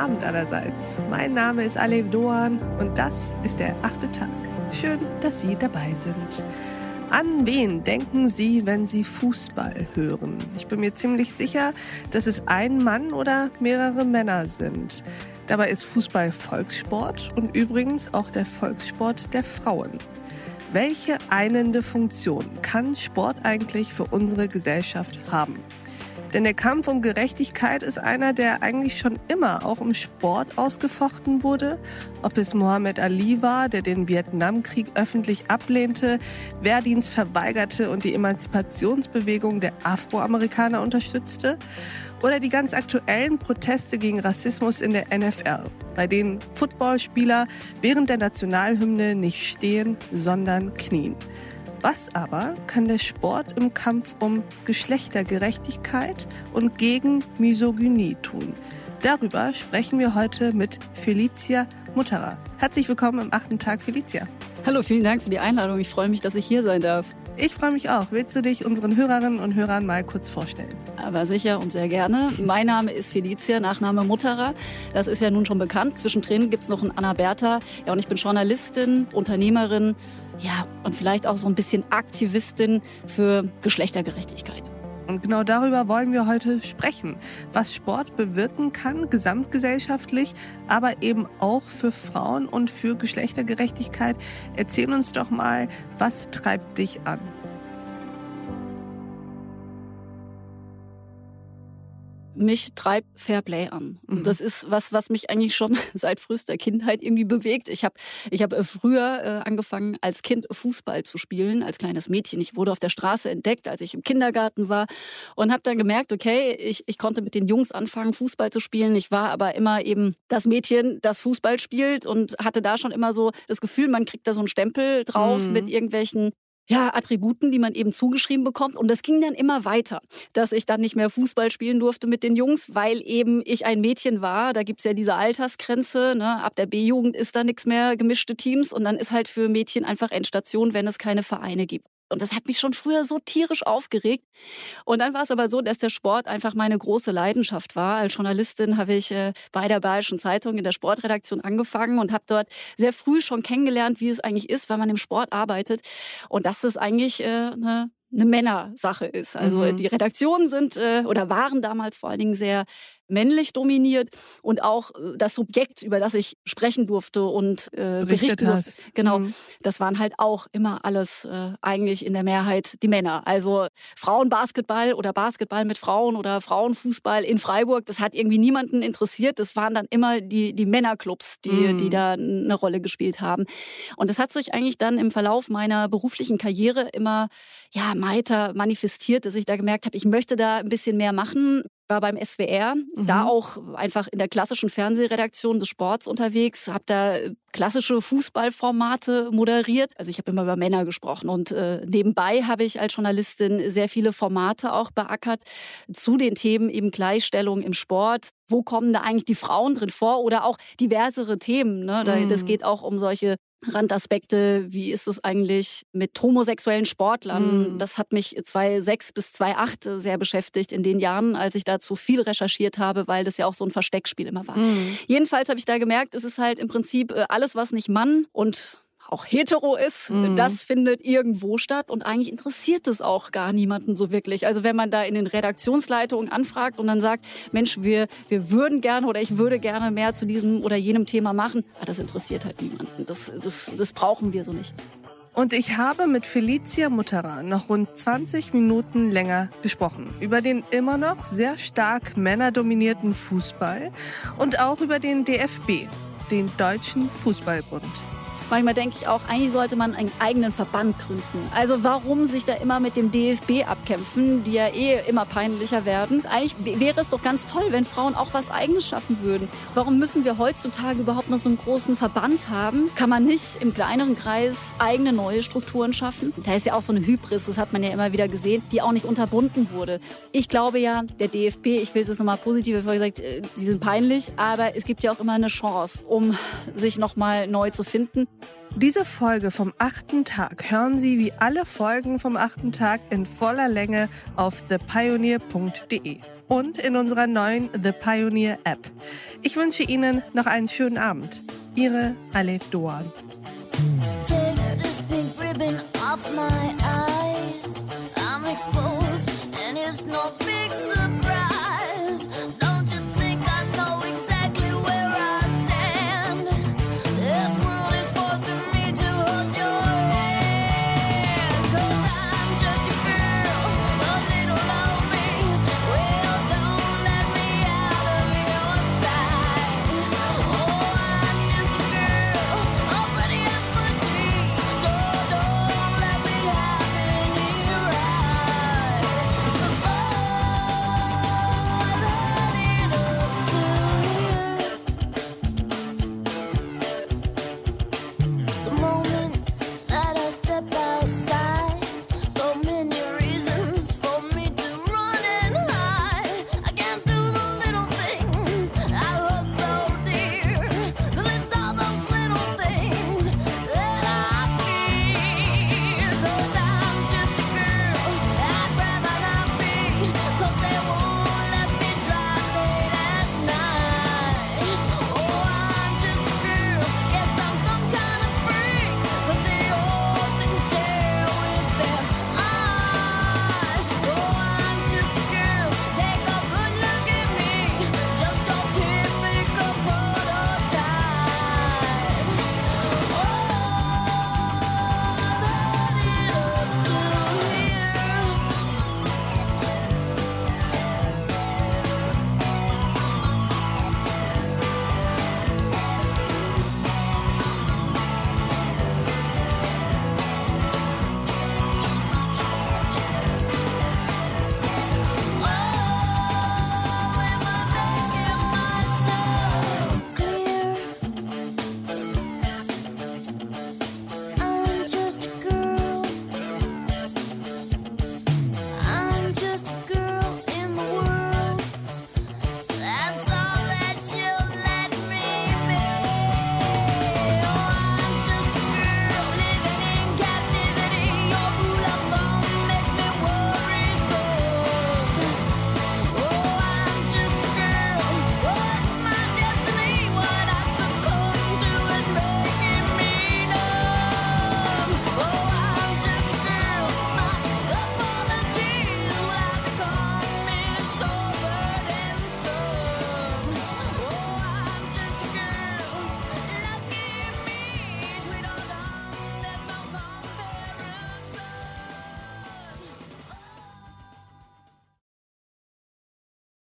Abend allerseits. Mein Name ist Alev Doan und das ist der achte Tag. Schön, dass Sie dabei sind. An wen denken Sie, wenn Sie Fußball hören? Ich bin mir ziemlich sicher, dass es ein Mann oder mehrere Männer sind. Dabei ist Fußball Volkssport und übrigens auch der Volkssport der Frauen. Welche einende Funktion kann Sport eigentlich für unsere Gesellschaft haben? Denn der Kampf um Gerechtigkeit ist einer, der eigentlich schon immer auch im Sport ausgefochten wurde. Ob es Mohammed Ali war, der den Vietnamkrieg öffentlich ablehnte, Wehrdienst verweigerte und die Emanzipationsbewegung der Afroamerikaner unterstützte. Oder die ganz aktuellen Proteste gegen Rassismus in der NFL, bei denen Footballspieler während der Nationalhymne nicht stehen, sondern knien. Was aber kann der Sport im Kampf um Geschlechtergerechtigkeit und gegen Misogynie tun? Darüber sprechen wir heute mit Felicia Mutterer. Herzlich willkommen im achten Tag, Felicia. Hallo, vielen Dank für die Einladung. Ich freue mich, dass ich hier sein darf. Ich freue mich auch. Willst du dich unseren Hörerinnen und Hörern mal kurz vorstellen? Aber sicher und sehr gerne. Mein Name ist Felicia, Nachname Mutterer. Das ist ja nun schon bekannt. Zwischendrin gibt es noch einen Anna Bertha. Ja, und ich bin Journalistin, Unternehmerin, ja, und vielleicht auch so ein bisschen Aktivistin für Geschlechtergerechtigkeit. Und genau darüber wollen wir heute sprechen, was Sport bewirken kann, gesamtgesellschaftlich, aber eben auch für Frauen und für Geschlechtergerechtigkeit. Erzähl uns doch mal, was treibt dich an? Mich treibt Fairplay an. Mhm. das ist was, was mich eigentlich schon seit frühester Kindheit irgendwie bewegt. Ich habe ich hab äh, früher äh, angefangen, als Kind Fußball zu spielen, als kleines Mädchen. Ich wurde auf der Straße entdeckt, als ich im Kindergarten war und habe dann gemerkt, okay, ich, ich konnte mit den Jungs anfangen, Fußball zu spielen. Ich war aber immer eben das Mädchen, das Fußball spielt und hatte da schon immer so das Gefühl, man kriegt da so einen Stempel drauf mhm. mit irgendwelchen ja, Attributen, die man eben zugeschrieben bekommt. Und das ging dann immer weiter, dass ich dann nicht mehr Fußball spielen durfte mit den Jungs, weil eben ich ein Mädchen war. Da gibt es ja diese Altersgrenze. Ne? Ab der B-Jugend ist da nichts mehr gemischte Teams. Und dann ist halt für Mädchen einfach Endstation, wenn es keine Vereine gibt. Und das hat mich schon früher so tierisch aufgeregt. Und dann war es aber so, dass der Sport einfach meine große Leidenschaft war. Als Journalistin habe ich äh, bei der Bayerischen Zeitung in der Sportredaktion angefangen und habe dort sehr früh schon kennengelernt, wie es eigentlich ist, wenn man im Sport arbeitet. Und das ist eigentlich äh, eine eine Männersache ist. Also mhm. die Redaktionen sind äh, oder waren damals vor allen Dingen sehr männlich dominiert und auch äh, das Subjekt, über das ich sprechen durfte und äh, berichten durfte, genau, mhm. das waren halt auch immer alles äh, eigentlich in der Mehrheit die Männer. Also Frauenbasketball oder Basketball mit Frauen oder Frauenfußball in Freiburg, das hat irgendwie niemanden interessiert. Das waren dann immer die, die Männerclubs, die, mhm. die da eine Rolle gespielt haben. Und das hat sich eigentlich dann im Verlauf meiner beruflichen Karriere immer ja, weiter manifestiert, dass ich da gemerkt habe, ich möchte da ein bisschen mehr machen war beim SWR, mhm. da auch einfach in der klassischen Fernsehredaktion des Sports unterwegs, habe da klassische Fußballformate moderiert. Also ich habe immer über Männer gesprochen und äh, nebenbei habe ich als Journalistin sehr viele Formate auch beackert zu den Themen eben Gleichstellung im Sport. Wo kommen da eigentlich die Frauen drin vor oder auch diversere Themen? Ne? Da, mhm. Das geht auch um solche Randaspekte, wie ist es eigentlich mit homosexuellen Sportlern? Mm. Das hat mich 2006 bis 2008 sehr beschäftigt in den Jahren, als ich dazu viel recherchiert habe, weil das ja auch so ein Versteckspiel immer war. Mm. Jedenfalls habe ich da gemerkt, es ist halt im Prinzip äh, alles, was nicht Mann und auch hetero ist, mhm. das findet irgendwo statt und eigentlich interessiert es auch gar niemanden so wirklich. Also wenn man da in den Redaktionsleitungen anfragt und dann sagt, Mensch, wir, wir würden gerne oder ich würde gerne mehr zu diesem oder jenem Thema machen, ah, das interessiert halt niemanden. Das, das, das brauchen wir so nicht. Und ich habe mit Felicia Mutterer noch rund 20 Minuten länger gesprochen. Über den immer noch sehr stark männerdominierten Fußball und auch über den DFB, den Deutschen Fußballbund. Manchmal denke ich auch, eigentlich sollte man einen eigenen Verband gründen. Also warum sich da immer mit dem DFB abkämpfen, die ja eh immer peinlicher werden? Eigentlich wäre es doch ganz toll, wenn Frauen auch was Eigenes schaffen würden. Warum müssen wir heutzutage überhaupt noch so einen großen Verband haben? Kann man nicht im kleineren Kreis eigene neue Strukturen schaffen? Da ist ja auch so eine Hybris, das hat man ja immer wieder gesehen, die auch nicht unterbunden wurde. Ich glaube ja, der DFB, ich will es nochmal positiv gesagt, äh, die sind peinlich, aber es gibt ja auch immer eine Chance, um sich nochmal neu zu finden. Diese Folge vom achten Tag hören Sie wie alle Folgen vom achten Tag in voller Länge auf thepioneer.de und in unserer neuen The Pioneer App. Ich wünsche Ihnen noch einen schönen Abend. Ihre Alef Doan. Take this pink ribbon off my eyes. I'm exposed.